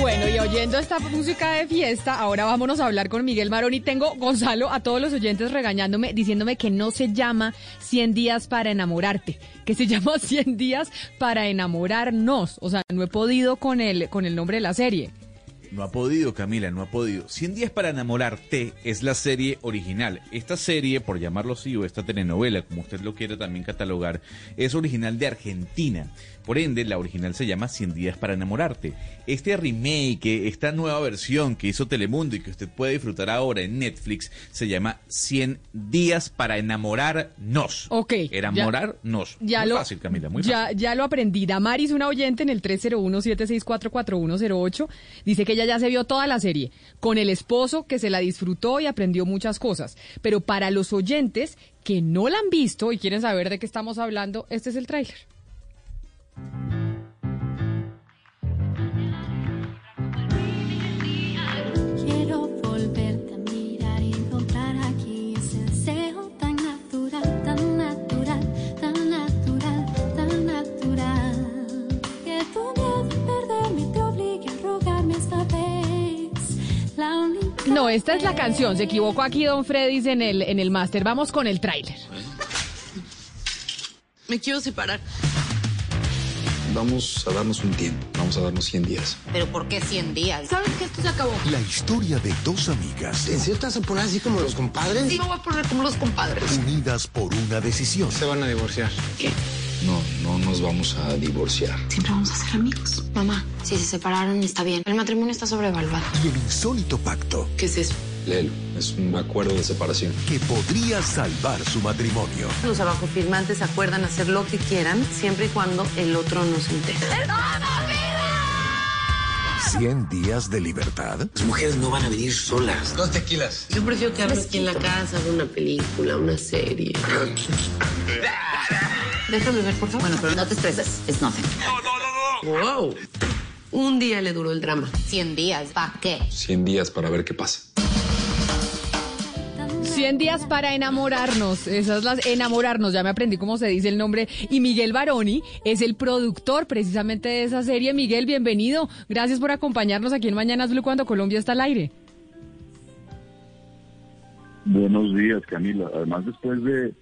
Bueno, y oyendo esta música de fiesta, ahora vámonos a hablar con Miguel Marón y tengo, Gonzalo, a todos los oyentes regañándome, diciéndome que no se llama 100 días para enamorarte, que se llama 100 días para enamorarnos. O sea, no he podido con el, con el nombre de la serie. No ha podido, Camila, no ha podido. 100 días para enamorarte es la serie original. Esta serie, por llamarlo así, o esta telenovela, como usted lo quiera también catalogar, es original de Argentina. Por ende, la original se llama 100 días para enamorarte. Este remake, esta nueva versión que hizo Telemundo y que usted puede disfrutar ahora en Netflix, se llama 100 días para enamorarnos. Ok. Enamorarnos. Ya, muy lo, fácil, Camila, muy ya, fácil. Ya lo aprendí. Damaris, una oyente en el 301-764-4108, dice que ella ya se vio toda la serie con el esposo que se la disfrutó y aprendió muchas cosas. Pero para los oyentes que no la han visto y quieren saber de qué estamos hablando, este es el tráiler. No, esta es la canción. Se equivocó aquí Don Freddy's en el, en el máster. Vamos con el tráiler. Me quiero separar. Vamos a darnos un tiempo, vamos a darnos 100 días. ¿Pero por qué 100 días? ¿Sabes que esto se acabó? La historia de dos amigas ¿En serio te vas a poner así como los compadres? Sí, me voy a poner como los compadres. unidas por una decisión. Se van a divorciar. ¿Qué? No, no nos vamos a divorciar. Siempre vamos a ser amigos. Mamá, si se separaron está bien. El matrimonio está sobrevaluado. Y el insólito pacto ¿Qué es eso? Léelo, es un acuerdo de separación. que podría salvar su matrimonio. Los abajofirmantes acuerdan hacer lo que quieran siempre y cuando el otro no se entere. 100 días de libertad. Las mujeres no van a venir solas. Dos tequilas. Yo prefiero quedarme aquí en la casa, ver una película, una serie. Déjame ver, por favor. Bueno, pero no te estreses. Es nothing. Wow. Un día le duró el drama. 100 días. ¿Para qué? 100 días para ver qué pasa. 100 días para enamorarnos. Esas las enamorarnos. Ya me aprendí cómo se dice el nombre. Y Miguel Baroni es el productor precisamente de esa serie. Miguel, bienvenido. Gracias por acompañarnos aquí en Mañanas Blue cuando Colombia está al aire. Buenos días, Camila. Además, después de,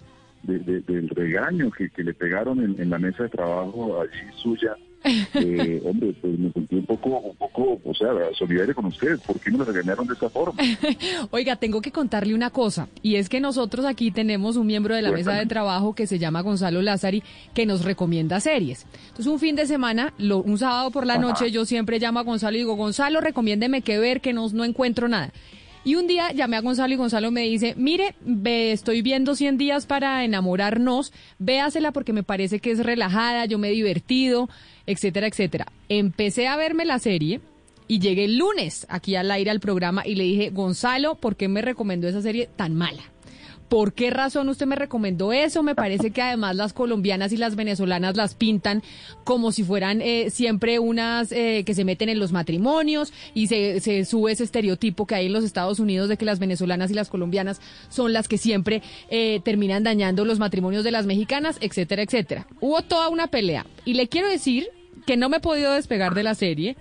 de- de- del regaño que, que le pegaron en, en la mesa de trabajo allí suya, eh, hombre, pues me sentí un poco, un poco, o sea, solidario con ustedes. ¿Por qué me lo regañaron de esa forma? Oiga, tengo que contarle una cosa, y es que nosotros aquí tenemos un miembro de la mesa de trabajo que se llama Gonzalo Lázari, que nos recomienda series. Entonces, un fin de semana, lo- un sábado por la Ajá. noche, yo siempre llamo a Gonzalo y digo, Gonzalo, recomiéndeme qué ver, que no, no encuentro nada. Y un día llamé a Gonzalo y Gonzalo me dice, mire, ve, estoy viendo 100 días para enamorarnos, véasela porque me parece que es relajada, yo me he divertido, etcétera, etcétera. Empecé a verme la serie y llegué el lunes aquí al aire al programa y le dije, Gonzalo, ¿por qué me recomendó esa serie tan mala? ¿Por qué razón usted me recomendó eso? Me parece que además las colombianas y las venezolanas las pintan como si fueran eh, siempre unas eh, que se meten en los matrimonios y se, se sube ese estereotipo que hay en los Estados Unidos de que las venezolanas y las colombianas son las que siempre eh, terminan dañando los matrimonios de las mexicanas, etcétera, etcétera. Hubo toda una pelea y le quiero decir que no me he podido despegar de la serie.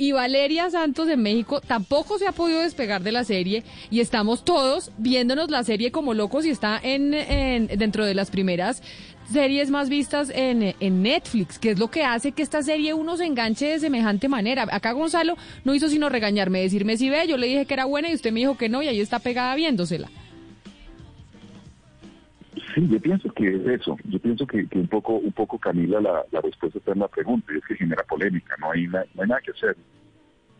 Y Valeria Santos de México tampoco se ha podido despegar de la serie y estamos todos viéndonos la serie como locos y está en, en- dentro de las primeras series más vistas en, en Netflix, que es lo que hace que esta serie uno se enganche de semejante manera. Acá Gonzalo no hizo sino regañarme, decirme si ve, yo le dije que era buena y usted me dijo que no y ahí está pegada viéndosela. Sí, yo pienso que es eso. Yo pienso que, un poco, un poco Camila, la, respuesta está en la pregunta, y es que genera polémica, no hay, no hay nada que hacer.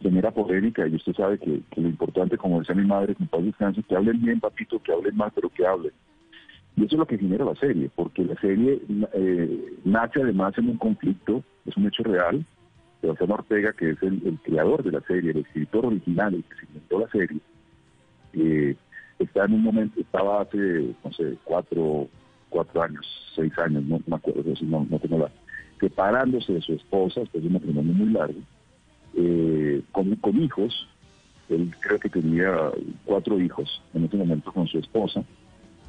Genera polémica y usted sabe que, lo importante, como decía mi madre, que paz descanse, que hablen bien, papito, que hablen mal, pero que hablen. Y eso es lo que genera la serie, porque la serie eh, nace además en un conflicto, es un hecho real. Sebastián Ortega, que es el, creador de la serie, el escritor original, el que se inventó la serie, eh, está en un momento, estaba hace, no sé, cuatro, cuatro años, seis años, no me acuerdo, no tengo la, separándose de su esposa, después de un matrimonio muy largo, eh, con, hijos, él creo que tenía cuatro hijos en ese momento con su esposa,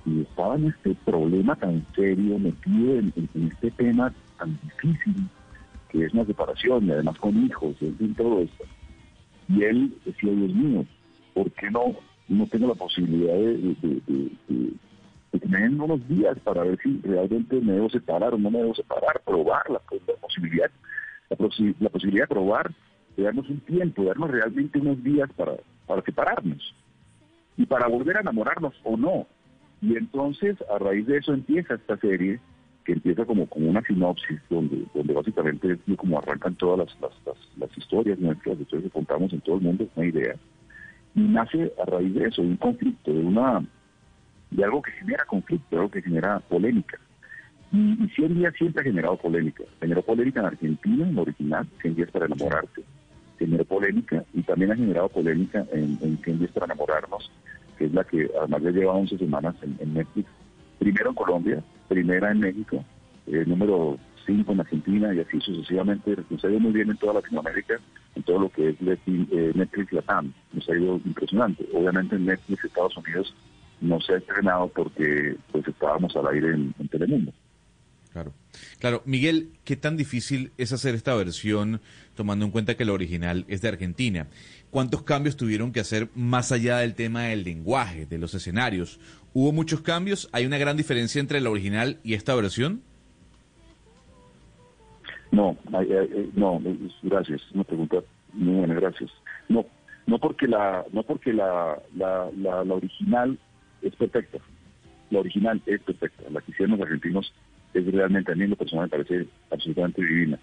y estaba en este problema tan serio, metido en, este tema tan difícil, que es una separación, y además con hijos, en todo esto. Y él decía, Dios mío, ¿por qué no, no tengo la posibilidad de, de, unos días para ver si realmente me debo separar o no me debo separar, probar la, la posibilidad, la, posi- la posibilidad de probar, de darnos un tiempo, de darnos realmente unos días para, para separarnos y para volver a enamorarnos o no. Y entonces, a raíz de eso empieza esta serie, que empieza como, como una sinopsis, donde, donde básicamente es como arrancan todas las, las, las, las historias nuestras, las historias que contamos en todo el mundo, es una idea. Y nace a raíz de eso, de un conflicto, de una de algo que genera conflicto, de algo que genera polémica. Y, y 100 días siempre ha generado polémica. Generó polémica en Argentina, en original, 100 días para enamorarte. Generó polémica y también ha generado polémica en, en 100 días para enamorarnos, que es la que además ya lleva 11 semanas en, Netflix. Primero en Colombia, primera en México, eh, número 5 en Argentina y así sucesivamente. Nos ha ido muy bien en toda Latinoamérica, en todo lo que es eh, Netflix Latam. Nos ha ido impresionante. Obviamente en Netflix Estados Unidos no se ha estrenado porque pues estábamos al aire en, en Telemundo. Claro. Claro, Miguel, ¿qué tan difícil es hacer esta versión tomando en cuenta que la original es de Argentina? ¿Cuántos cambios tuvieron que hacer más allá del tema del lenguaje, de los escenarios? ¿Hubo muchos cambios? ¿Hay una gran diferencia entre la original y esta versión? No, no, gracias, una pregunta muy buena, gracias. No, no porque la, no porque la, la, la, la original es perfecta, la original es perfecta, la que hicieron los argentinos es realmente, a mí lo personal me parece absolutamente divina.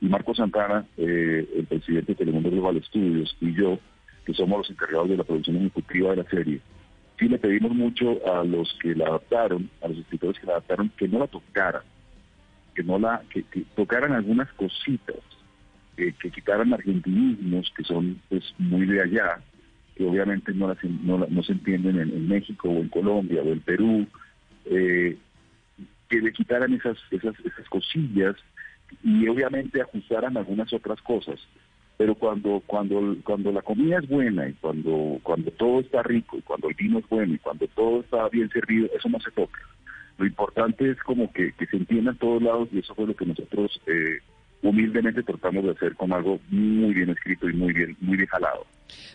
Y Marco Santana, eh, el presidente de Telemundo Global Studios, y yo, que somos los encargados de la producción ejecutiva de la serie, sí le pedimos mucho a los que la adaptaron, a los escritores que la adaptaron, que no la tocaran, que no la, que, tocaran algunas cositas, que quitaran argentinismos que son pues muy de allá, que obviamente no, las, no, no se entienden en, en México o en Colombia o en Perú, eh, que le quitaran esas, esas, esas cosillas y obviamente ajustaran algunas otras cosas. Pero cuando, cuando, cuando la comida es buena y cuando, cuando todo está rico y cuando el vino es bueno y cuando todo está bien servido, eso no se toca. Lo importante es como que, que se entienda en todos lados y eso fue lo que nosotros eh, humildemente tratamos de hacer con algo muy bien escrito y muy bien, muy bien jalado.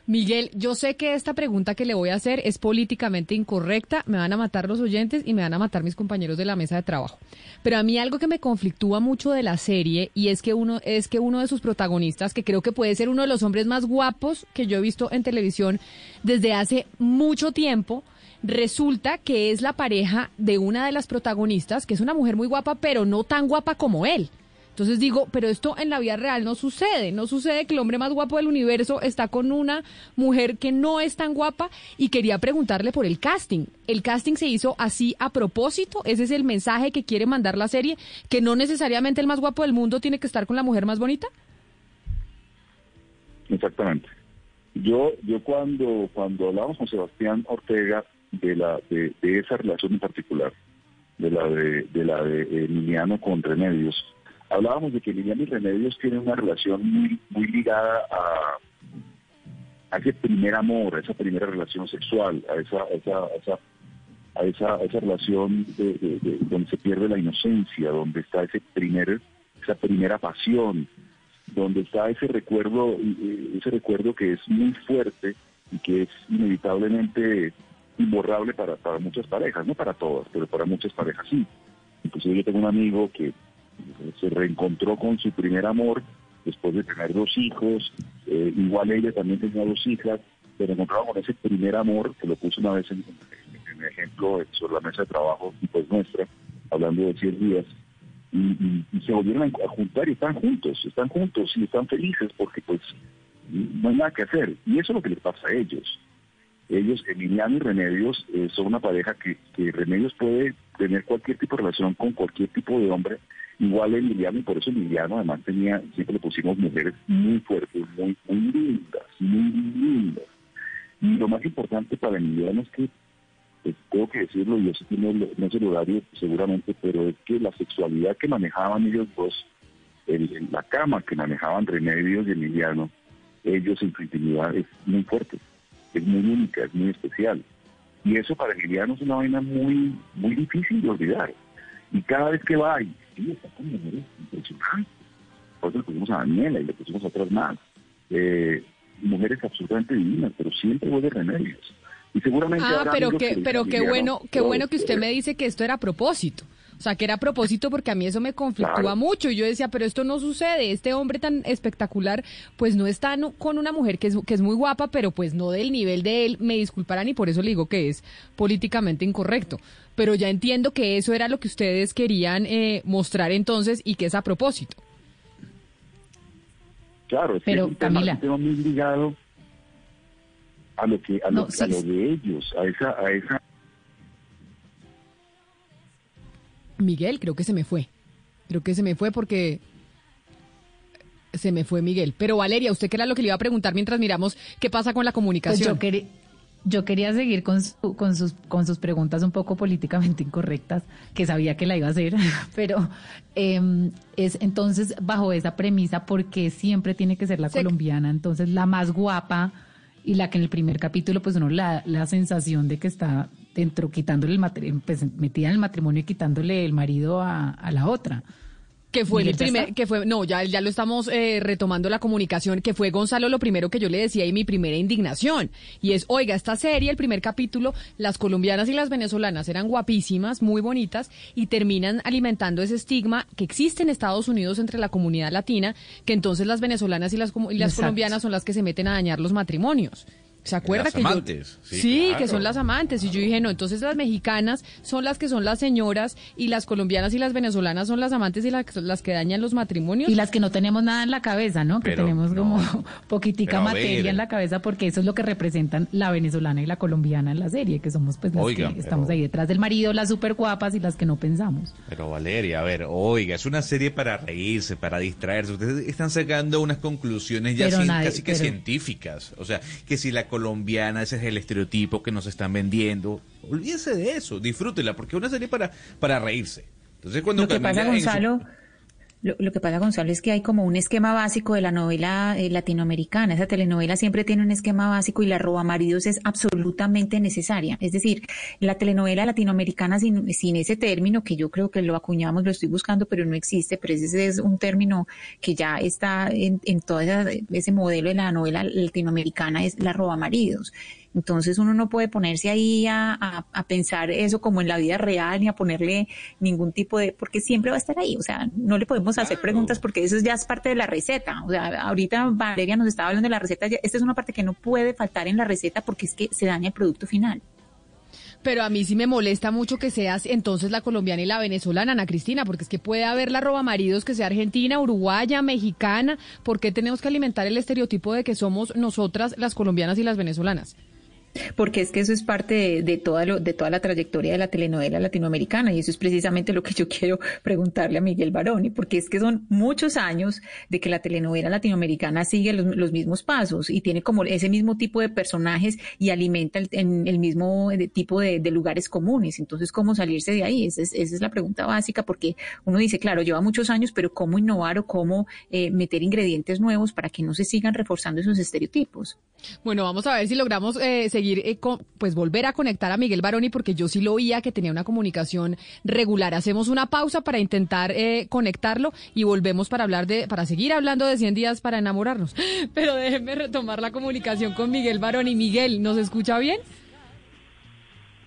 Miguel, yo sé que esta pregunta que le voy a hacer es políticamente incorrecta, me van a matar los oyentes y me van a matar mis compañeros de la mesa de trabajo. Pero a mí algo que me conflictúa mucho de la serie y es que uno es que uno de sus protagonistas, que creo que puede ser uno de los hombres más guapos que yo he visto en televisión desde hace mucho tiempo, resulta que es la pareja de una de las protagonistas, que es una mujer muy guapa, pero no tan guapa como él. Entonces digo, pero esto en la vida real no sucede. No sucede que el hombre más guapo del universo está con una mujer que no es tan guapa y quería preguntarle por el casting. ¿El casting se hizo así a propósito? ¿Ese es el mensaje que quiere mandar la serie? ¿Que no necesariamente el más guapo del mundo tiene que estar con la mujer más bonita? Exactamente. Yo, yo cuando, cuando hablamos con Sebastián Ortega de la, de, de esa relación en particular, de la de, de la de Emiliano con Remedios, hablábamos de que Emiliano y Remedios tienen una relación muy, muy ligada a, a ese primer amor, a esa primera relación sexual, a esa, a esa, a esa, a esa, a esa relación de, de- de- donde se pierde la inocencia, donde está ese primer, esa primera pasión, donde está ese recuerdo, ese recuerdo que es muy fuerte y que es inevitablemente imborrable para, para muchas parejas, no para todas, pero para muchas parejas sí. Inclusive yo tengo un amigo que se reencontró con su primer amor después de tener dos hijos, eh, igual ella también tenía dos hijas, se reencontraron con ese primer amor, que lo puse una vez en, en- ejemplo sobre la mesa de trabajo y pues nuestra, hablando de 100 días, y, y- se volvieron a juntar y están juntos, están juntos y están felices porque pues no hay nada que hacer. Y eso es lo que les pasa a ellos. Ellos, Emiliano y Remedios, eh, son una pareja que, que Remedios puede tener cualquier tipo de relación con cualquier tipo de hombre, igual Emiliano, y por eso Emiliano además tenía, siempre le pusimos mujeres muy fuertes, muy, muy lindas, muy lindas. Y lo más importante para Emiliano es que pues, tengo que decirlo, y eso tiene el- no es el horario seguramente, pero es que la sexualidad que manejaban ellos dos, el- el- la cama que manejaban Remedios y Emiliano, ellos en su intimidad es muy fuerte, es muy única, es muy especial. Y eso para Emiliano es una vaina muy, muy difícil de olvidar. Y cada vez que va, y sí, está con mujeres impresionantes. Eso le pusimos a Daniela y le pusimos a otras más. Eh, mujeres absolutamente divinas, pero siempre hubo remedios. Y seguramente Ah, pero que pero qué bueno, "No, qué no, bueno que usted me dice que esto era a propósito. O sea, que era a propósito porque a mí eso me conflictúa Claro. mucho. Y yo decía, pero esto no sucede. Este hombre tan espectacular, pues no está con una mujer que es, que es muy guapa, pero pues no del nivel de él. Me disculparán y por eso le digo que es políticamente incorrecto. Pero ya entiendo que eso era lo que ustedes querían eh, mostrar entonces y que es a propósito. Claro, es que Pero, es un Camila. tema muy ligado a lo que a No, lo, sí, a lo de ellos, a esa a esa Miguel, creo que se me fue. Creo que se me fue porque se me fue Miguel. Pero Valeria, ¿usted qué era lo que le iba a preguntar mientras miramos qué pasa con la Pues comunicación? yo, quería, yo quería seguir con, su- con, sus, con sus preguntas un poco políticamente incorrectas, que sabía que la iba a hacer, pero em, es entonces bajo esa premisa, porque siempre tiene que ser la colombiana, entonces la más guapa y la que en el primer capítulo pues uno la, la sensación de que está dentro, quitándole el matrimonio, pues metida en el matrimonio y quitándole el marido a, a la otra. que fue el Miguel, ¿ya primer, que fue, no, ya, ya lo estamos eh, retomando la comunicación, que fue Gonzalo lo primero que yo le decía y mi primera indignación. Y es, oiga, esta serie, el primer capítulo, las colombianas y las venezolanas eran guapísimas, muy bonitas, y terminan alimentando ese estigma que existe en Estados Unidos entre la comunidad latina, que entonces las venezolanas y las, y las Exacto. colombianas son las que se meten a dañar los matrimonios. ¿Se acuerda Las que yo- amantes, sí, sí, claro. que son las amantes. Y yo dije, no, entonces las mexicanas son las que son las señoras y las colombianas y las venezolanas son las amantes y las, las que dañan los matrimonios. Y las que no tenemos nada en la cabeza, ¿no? Que tenemos no. como poquitica materia ver. en la cabeza porque eso es lo que representan la venezolana y la colombiana en la serie, que somos pues las que estamos pero- ahí detrás del marido, las súper guapas y las que no pensamos. Pero Valeria, a ver, oiga, es una serie para reírse, para distraerse. Ustedes están sacando unas conclusiones ya nadie- casi que pero- científicas. O sea, que si la colombiana ese es el estereotipo que nos están vendiendo, olvídese de eso, disfrútela, porque es una serie para, para reírse. Entonces cuando Lo que pasa, su- lo, lo que pasa, Gonzalo, es que hay como un esquema básico de la novela eh, latinoamericana. Esa telenovela siempre tiene un esquema básico y la roba maridos es absolutamente necesaria. Es decir, la telenovela latinoamericana sin, ese término, que yo creo que lo acuñamos, lo estoy buscando, pero no existe, pero ese es un término que ya está en, en todo ese modelo de la novela latinoamericana, es la roba maridos. Entonces uno no puede ponerse ahí a, a- a pensar eso como en la vida real ni a ponerle ningún tipo de, porque siempre va a estar ahí. O sea, no le podemos hacer Claro. preguntas porque eso ya es parte de la receta. O sea, ahorita Valeria nos estaba hablando de la receta. ya- Esta es una parte que no puede faltar en la receta porque es que se daña el producto final. Pero a mí sí me molesta mucho que seas entonces la colombiana y la venezolana, Ana Cristina, porque es que puede haber la roba maridos que sea argentina, uruguaya, mexicana. ¿Por qué tenemos que alimentar el estereotipo de que somos nosotras las colombianas y las venezolanas? Porque es que eso es parte de, toda lo, de toda la trayectoria de la telenovela latinoamericana y eso es precisamente lo que yo quiero preguntarle a Miguel Baroni, porque es que son muchos años de que la telenovela latinoamericana sigue los, los mismos pasos y tiene como ese mismo tipo de personajes y alimenta el, en el mismo de- tipo de, de lugares comunes. Entonces, ¿cómo salirse de ahí? Esa es, esa es la pregunta básica, porque uno dice, claro, lleva muchos años, pero ¿cómo innovar o cómo eh, meter ingredientes nuevos para que no se sigan reforzando esos estereotipos? Bueno, vamos a ver si logramos eh, seguir, eh, con- pues volver a conectar a Miguel Baroni, porque yo sí lo oía que tenía una comunicación regular. Hacemos una pausa para intentar eh, conectarlo y volvemos para hablar de, para seguir hablando de 100 días para enamorarnos. Pero déjenme retomar la comunicación con Miguel Baroni. Miguel, ¿nos escucha bien?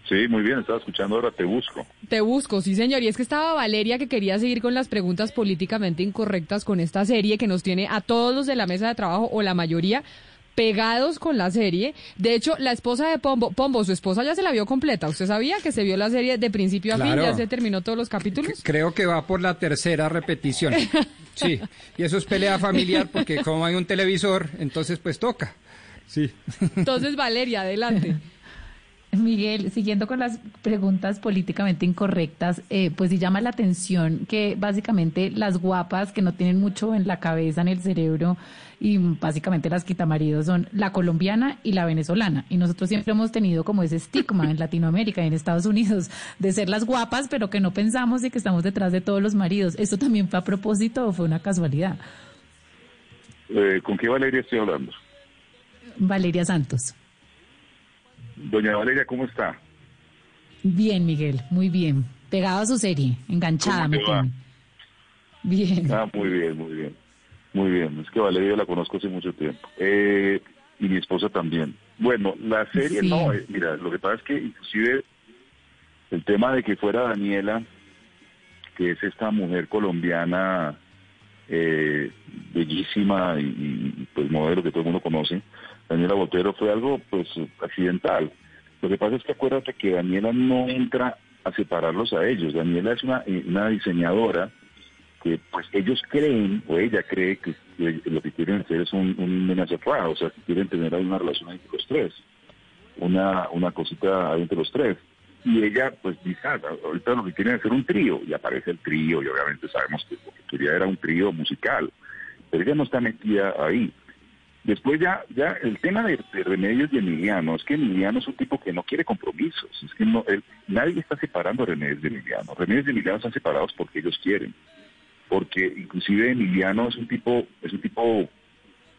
Sí, muy bien, estaba escuchando ahora Te Busco. Te busco, sí señor. Y es que estaba Valeria que quería seguir con las preguntas políticamente incorrectas con esta serie que nos tiene a todos los de la mesa de trabajo o la mayoría pegados con la serie. De hecho, la esposa de Pombo, Pombo, su esposa ya se la vio completa. ¿Usted sabía que se vio la serie de principio a fin? ¿Ya se terminó todos los capítulos? Creo que va por la tercera repetición. Sí, y eso es pelea familiar porque como hay un televisor, entonces pues toca. Sí. Entonces, Valeria, adelante. Miguel, siguiendo con las preguntas políticamente incorrectas, eh, pues sí llama la atención que básicamente las guapas que no tienen mucho en la cabeza, en el cerebro, y básicamente las quitamaridos son la colombiana y la venezolana. Y nosotros siempre hemos tenido como ese estigma en Latinoamérica y en Estados Unidos de ser las guapas, pero que no pensamos y que estamos detrás de todos los maridos. ¿Esto también fue a propósito o fue una casualidad? Eh, ¿Con qué Valeria estoy hablando? Valeria Santos. Doña Valeria, ¿cómo está? Bien, Miguel, muy bien. Pegado a su serie, enganchada, ¿Cómo me. Bien. Ah, muy bien, muy bien. Muy bien, es que Valeria la conozco hace mucho tiempo. Eh, y mi esposa también. Bueno, la serie Sí. no, eh, mira, lo que pasa es que inclusive el tema de que fuera Daniela, que es esta mujer colombiana eh, bellísima y, y, pues modelo que todo el mundo conoce, Daniela Botero fue algo pues accidental. Lo que pasa es que acuérdate que Daniela no entra a separarlos a ellos. Daniela es una, eh, una diseñadora que pues ellos creen, o ella cree que, lo que quieren hacer es un, un homenaje a o sea, que quieren tener una relación entre los tres, una, una cosita entre los tres. Y ella, pues, dice, "Ah, ahorita lo que quieren es hacer un trío, y aparece el trío, y obviamente sabemos que lo que quería era un trío musical, pero ella no está metida ahí. Después ya, ya el tema de, de Remedios y Emiliano, es que Emiliano es un tipo que no quiere compromisos, es que no, él- nadie está separando a Remedios de Emiliano. Remedios y Emiliano están separados porque ellos quieren porque inclusive Emiliano es un tipo, es un tipo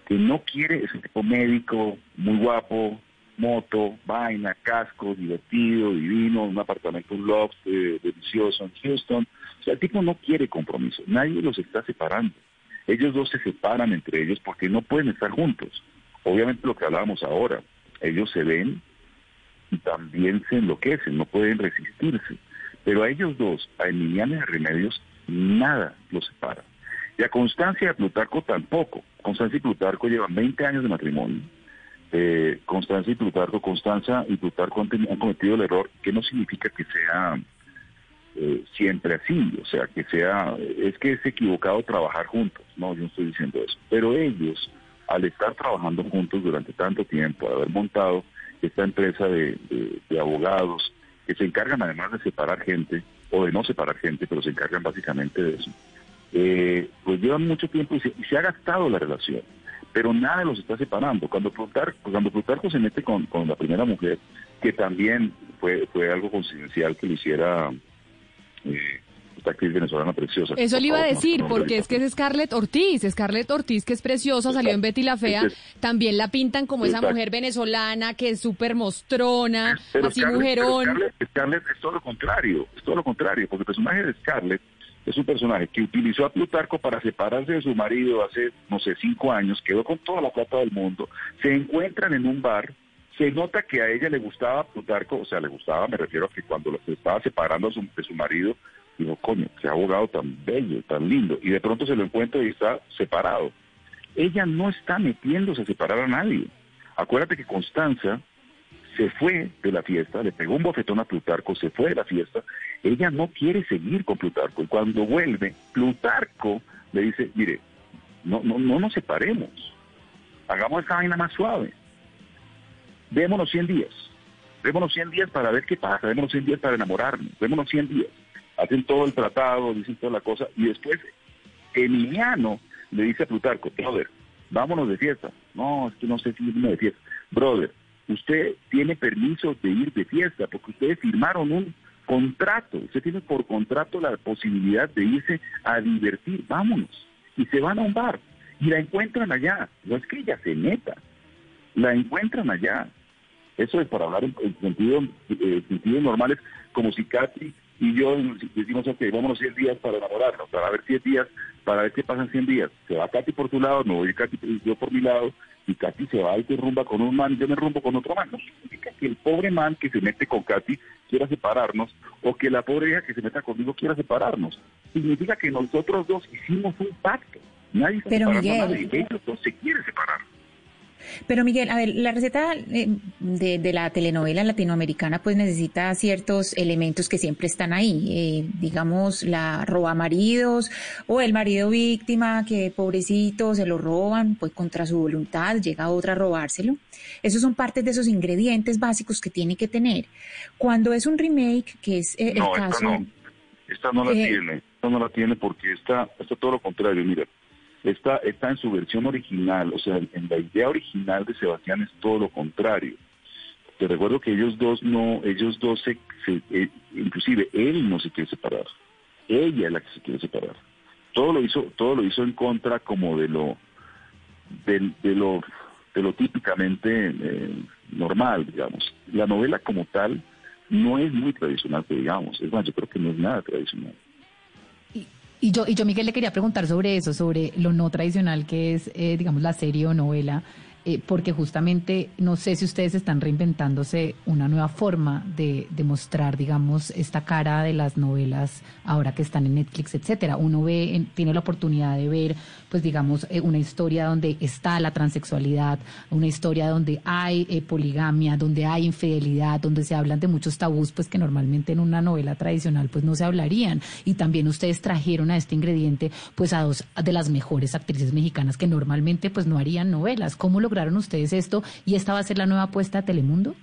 que no quiere, es un tipo médico, muy guapo, moto, vaina, casco, divertido, divino, un apartamento, un loft eh, delicioso en Houston. O sea, el tipo no quiere compromiso, nadie los está separando. Ellos dos se separan entre ellos porque no pueden estar juntos. Obviamente lo que hablábamos ahora, ellos se ven y también se enloquecen, no pueden resistirse. Pero a ellos dos, a Emiliano y Remedios, nada los separa. Y a Constancia y a Plutarco tampoco. Constancia y Plutarco llevan 20 años de matrimonio. Eh, Constancia y Plutarco, Constanza y Plutarco han, cometido el error, que no significa que sea eh, siempre así, o sea, que sea, es que es equivocado trabajar juntos, no, yo no estoy diciendo eso, pero ellos, al estar trabajando juntos durante tanto tiempo, al haber montado esta empresa de abogados, que se encargan además de separar gente, o de no separar gente, pero se encargan básicamente de eso, eh, pues llevan mucho tiempo y se, y se ha gastado la relación, pero nada los está separando. Cuando Plutarco, cuando Plutarco se mete con, con la primera mujer, que también fue, fue algo coincidencial que lo hiciera eh, esta actriz venezolana preciosa. Eso le iba a favor, decir, no, porque es que es Scarlett Ortiz, Scarlett Ortiz que es preciosa, salió en Betty la Fea, también la pintan como esa mujer venezolana que es súper mostrona, Pero así Scarlett- pero mujerón. Scarlett, Scarlett es todo lo contrario, es todo lo contrario, porque el personaje de Scarlett es un personaje que utilizó a Plutarco para separarse de su marido hace, no sé, cinco años, quedó con toda la plata del mundo, se encuentran en un bar, se nota que a ella le gustaba Plutarco, o sea, le gustaba, me refiero a que cuando se estaba separando a su- de su marido, dijo, coño, qué abogado tan bello, tan lindo, y de pronto se lo encuentra y está separado. Ella no está metiéndose a separar a nadie. Acuérdate que Constanza se fue de la fiesta, le pegó un bofetón a Plutarco, se fue de la fiesta, ella no quiere seguir con Plutarco. Y cuando vuelve, Plutarco le dice, mire, no, no, no nos separemos, hagamos esta vaina más suave, démonos 100 días, démonos 100 días para ver qué pasa, démonos 100 días para enamorarnos, démonos 100 días, hacen todo el tratado, dicen toda la cosa y después Emiliano le dice a Plutarco, brother, vámonos de fiesta. No, es que no sé si irme de fiesta. Brother, usted tiene permiso de ir de fiesta porque ustedes firmaron un contrato. Usted tiene por contrato la posibilidad de irse a divertir. Vámonos. Y se van a un bar y la encuentran allá. No es que ella se meta, la encuentran allá. Eso es para hablar en, en sentido, eh, sentidos normales, como si Katy y yo decimos, ok, vámonos 100 días para enamorarnos, para ver 100 días, para ver qué pasan 100 días. Se va Katy por tu lado, me voy Katy, yo por mi lado, y Katy se va y se rumba con un man, yo me rumbo con otro man. No significa que el pobre man que se mete con Katy quiera separarnos, o que la pobre hija que se meta conmigo quiera separarnos. Significa que nosotros dos hicimos un pacto. Nadie está Pero, a nadie. Ellos dos se quieren separar. Pero Miguel, a ver, la receta eh, de, de la telenovela latinoamericana pues necesita ciertos elementos que siempre están ahí, eh, digamos la roba maridos o el marido víctima que pobrecito se lo roban pues contra su voluntad, llega otra a robárselo. Esos son partes de esos ingredientes básicos que tiene que tener. Cuando es un remake, que es eh, el caso... esta no. Esta no la Eh, tiene. Esta no la tiene porque está, está todo lo contrario. Mira, esta está en su versión original. O sea, en la idea original de Sebastián es todo lo contrario. Te recuerdo que ellos dos no, ellos dos se, eh, inclusive él no se quiere separar. Ella es la que se quiere separar. Todo lo hizo, todo lo hizo en contra como de lo, del- de, lo, de lo típicamente eh, normal, digamos. La novela como tal no es muy tradicional, digamos. Es más, yo creo que no es nada tradicional. Y yo, y yo, Miguel, le quería preguntar sobre eso, sobre lo no tradicional que es, eh, digamos, la serie o novela. Eh, porque justamente no sé si ustedes están reinventándose una nueva forma de, mostrar, digamos, esta cara de las novelas ahora que están en Netflix, etcétera. Uno ve, en, tiene la oportunidad de ver, pues digamos, eh, una historia donde está la transexualidad, una historia donde hay eh, poligamia, donde hay infidelidad, donde se hablan de muchos tabús, pues que normalmente en una novela tradicional pues no se hablarían. Y también ustedes trajeron a este ingrediente pues a dos de las mejores actrices mexicanas que normalmente pues no harían novelas. ¿Cómo lo lograron ustedes esto y esta va a ser la nueva apuesta de Telemundo?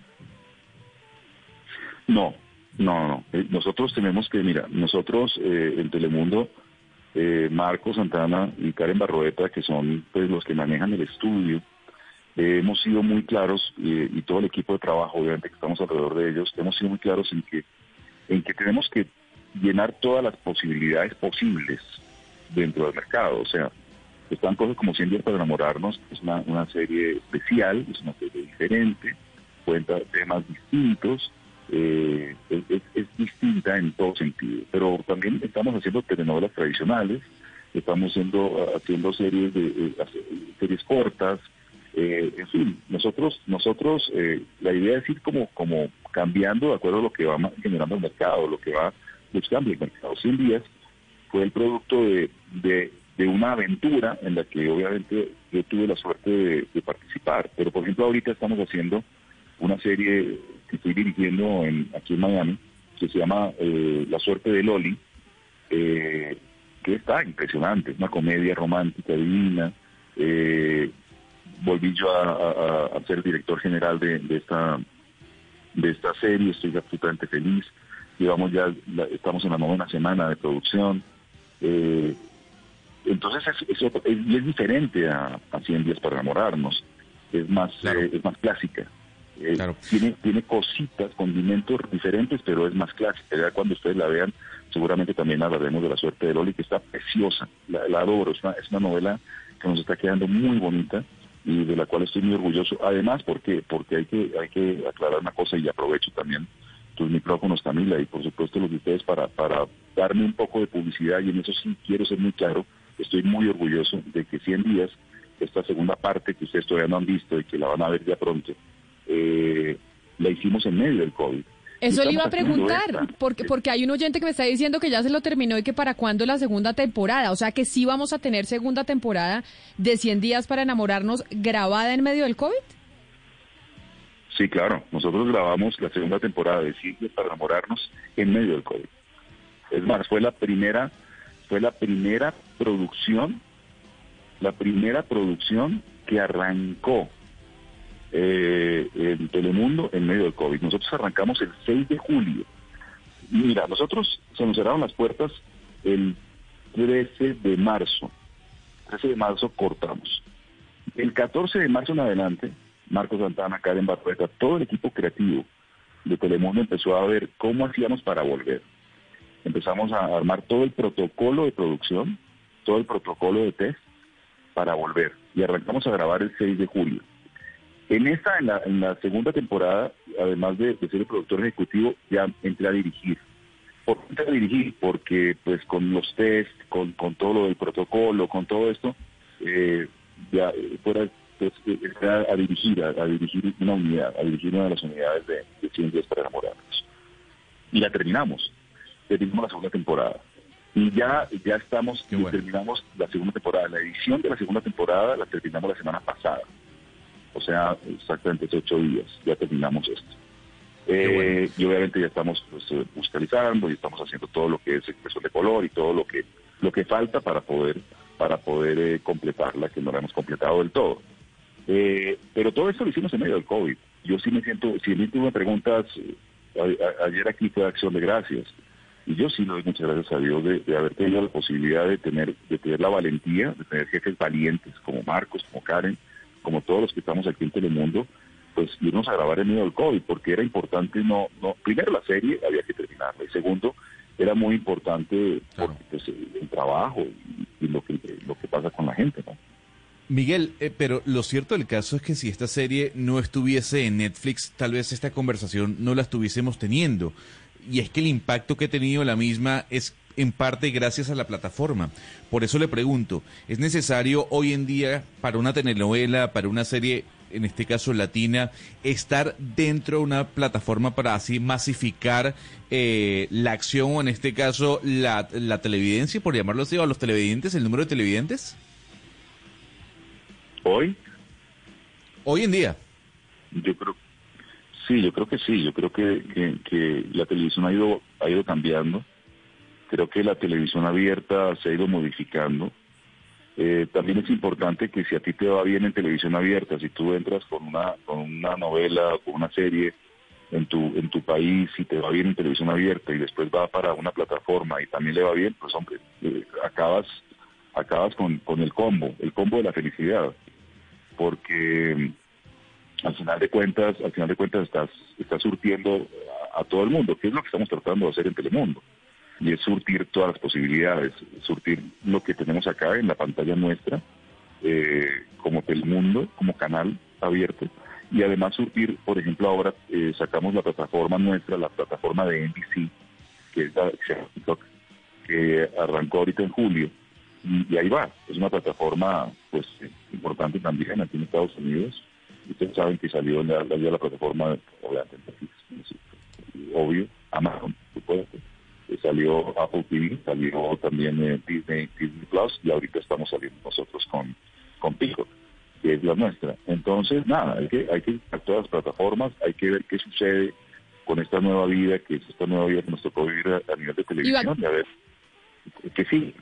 No, no, no. Eh, nosotros tenemos que, mira, nosotros eh, en Telemundo, eh, Marco Santana y Karen Barroeta, que son pues los que manejan el estudio, eh, hemos sido muy claros y todo el equipo de trabajo, obviamente que estamos alrededor de ellos, hemos sido muy claros en que en que tenemos que llenar todas las posibilidades posibles dentro del mercado. O sea, están cosas como 100 días para enamorarnos, es una, una serie especial, es una serie diferente, cuenta temas distintos, eh, es, distinta en todo sentido. Pero también estamos haciendo telenovelas tradicionales, estamos haciendo, haciendo series de eh, series cortas, eh, en fin, nosotros, nosotros eh, la idea es ir como, como cambiando de acuerdo a lo que va generando el mercado, lo que va buscando el mercado. 100 días fue el producto de de una aventura en la que obviamente yo tuve la suerte de, participar. Pero por ejemplo ahorita estamos haciendo una serie que estoy dirigiendo en, aquí en Miami, que se llama eh, La suerte de Loli, eh, que está impresionante, es una comedia romántica divina. Eh, volví yo a, a, a, ser director general de, de, esta de esta serie, estoy absolutamente feliz. Llevamos ya, la, estamos en la novena semana de producción. Entonces es, es, es, es diferente a, a, 100 días para enamorarnos, es más, claro. eh, es más clásica. Eh, claro. tiene, tiene cositas, condimentos diferentes, pero es más clásica. Ya cuando ustedes la vean, seguramente también hablaremos de la suerte de Loli, que está preciosa, la, la adoro, es una, es una novela que nos está quedando muy bonita y de la cual estoy muy orgulloso. Además, porque porque hay que hay que aclarar una cosa y aprovecho también tus micrófonos, Camila, y por supuesto los de ustedes para, para darme un poco de publicidad y en eso sí quiero ser muy claro estoy muy orgulloso de que 100 días, esta segunda parte que ustedes todavía no han visto y que la van a ver ya pronto, eh, la hicimos en medio del COVID. Eso le iba a preguntar, porque, porque hay un oyente que me está diciendo que ya se lo terminó y que para cuándo la segunda temporada. O sea que sí vamos a tener segunda temporada de 100 días para enamorarnos grabada en medio del COVID. Sí, claro. Nosotros grabamos la segunda temporada de 100 días para enamorarnos en medio del COVID. Es más, fue la primera fue la primera producción, la primera producción que arrancó eh, en Telemundo en medio del COVID. Nosotros arrancamos el 6 de julio. Mira, nosotros se nos cerraron las puertas el 13 de marzo. 13 de marzo cortamos. El 14 de marzo en adelante, Marcos Santana, Karen Barrueta, todo el equipo creativo de Telemundo empezó a ver cómo hacíamos para volver empezamos a armar todo el protocolo de producción, todo el protocolo de test para volver. Y arrancamos a grabar el 6 de julio. En esta, en la, segunda temporada, además de, de, ser el productor ejecutivo, ya entré a dirigir. ¿Por qué entré a dirigir? Porque pues con los test, con, con todo lo del protocolo, con todo esto, eh, ya fuera pues, entré a, dirigir, a, a, dirigir una unidad, a dirigir una de las unidades de, de 100 días para enamorarnos. Y la terminamos terminamos la segunda temporada. Y ya, ya estamos, bueno. terminamos la segunda temporada. La edición de la segunda temporada la terminamos la semana pasada. O sea, exactamente hace ocho días ya terminamos esto. Eh, bueno. Y obviamente ya estamos pues, musicalizando y estamos haciendo todo lo que es expresión de color y todo lo que lo que falta para poder para poder eh, completarla, que no la hemos completado del todo. Eh, pero todo esto lo hicimos en medio del COVID. Yo sí me siento, si me me preguntas, a, a, ayer aquí fue acción de gracias. Y yo sí le doy muchas gracias a Dios de, de, haber tenido la posibilidad de tener, de tener la valentía, de tener jefes valientes como Marcos, como Karen, como todos los que estamos aquí en Telemundo, pues irnos a grabar en medio del COVID, porque era importante no, no, primero la serie había que terminarla, y segundo, era muy importante claro. pues, el trabajo y, y, lo que lo que pasa con la gente, ¿no? Miguel, eh, pero lo cierto del caso es que si esta serie no estuviese en Netflix, tal vez esta conversación no la estuviésemos teniendo y es que el impacto que ha tenido la misma es en parte gracias a la plataforma. Por eso le pregunto, ¿es necesario hoy en día para una telenovela, para una serie, en este caso latina, estar dentro de una plataforma para así masificar eh, la acción o en este caso la, la televidencia, por llamarlo así, o a los televidentes, el número de televidentes? ¿Hoy? Hoy en día. Yo creo, yo creo que sí. Yo creo que, que, la televisión ha ido, ha ido cambiando. Creo que la televisión abierta se ha ido modificando. Eh, también es importante que si a ti te va bien en televisión abierta, si tú entras con una, con una novela, con una serie en tu, en tu país, si te va bien en televisión abierta y después va para una plataforma y también le va bien, pues hombre, eh, acabas, acabas con, con el combo, el combo de la felicidad porque al final de cuentas, al final de cuentas estás, estás surtiendo a, todo el mundo, que es lo que estamos tratando de hacer en Telemundo. Y es surtir todas las posibilidades, surtir lo que tenemos acá en la pantalla nuestra, eh, como Telemundo, como canal abierto, y además surtir, por ejemplo, ahora eh, sacamos la plataforma nuestra, la plataforma de NBC, que es la que arrancó ahorita en julio, y, y, ahí va. Es una plataforma pues importante también aquí en Estados Unidos. Ustedes saben que salió la, la, la plataforma, obvio, Amazon, supuesto. Salió Apple TV, salió también eh, Disney, Disney Plus y ahorita estamos saliendo nosotros con, con Pico, que es la nuestra. Entonces, nada, hay que, hay que a todas las plataformas, hay que ver qué sucede con esta nueva vida, que es esta nueva vida que nos tocó vivir a, a nivel de televisión, y a ver qué sigue.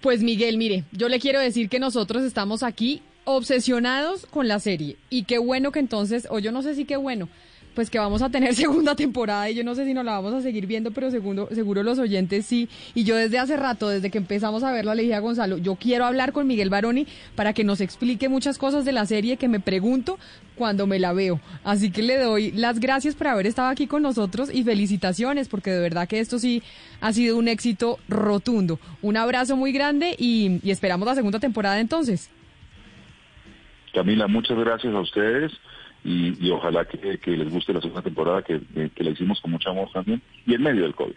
Pues Miguel, mire, yo le quiero decir que nosotros estamos aquí obsesionados con la serie y qué bueno que entonces, o yo no sé si qué bueno, pues que vamos a tener segunda temporada y yo no sé si nos la vamos a seguir viendo, pero segundo, seguro los oyentes sí. Y yo desde hace rato, desde que empezamos a verla, le Gonzalo, yo quiero hablar con Miguel Baroni para que nos explique muchas cosas de la serie que me pregunto cuando me la veo. Así que le doy las gracias por haber estado aquí con nosotros y felicitaciones, porque de verdad que esto sí ha sido un éxito rotundo. Un abrazo muy grande y esperamos la segunda temporada entonces. Camila, muchas gracias a ustedes y, ojalá que, que, les guste la segunda temporada que, que la hicimos con mucho amor también y en medio del COVID.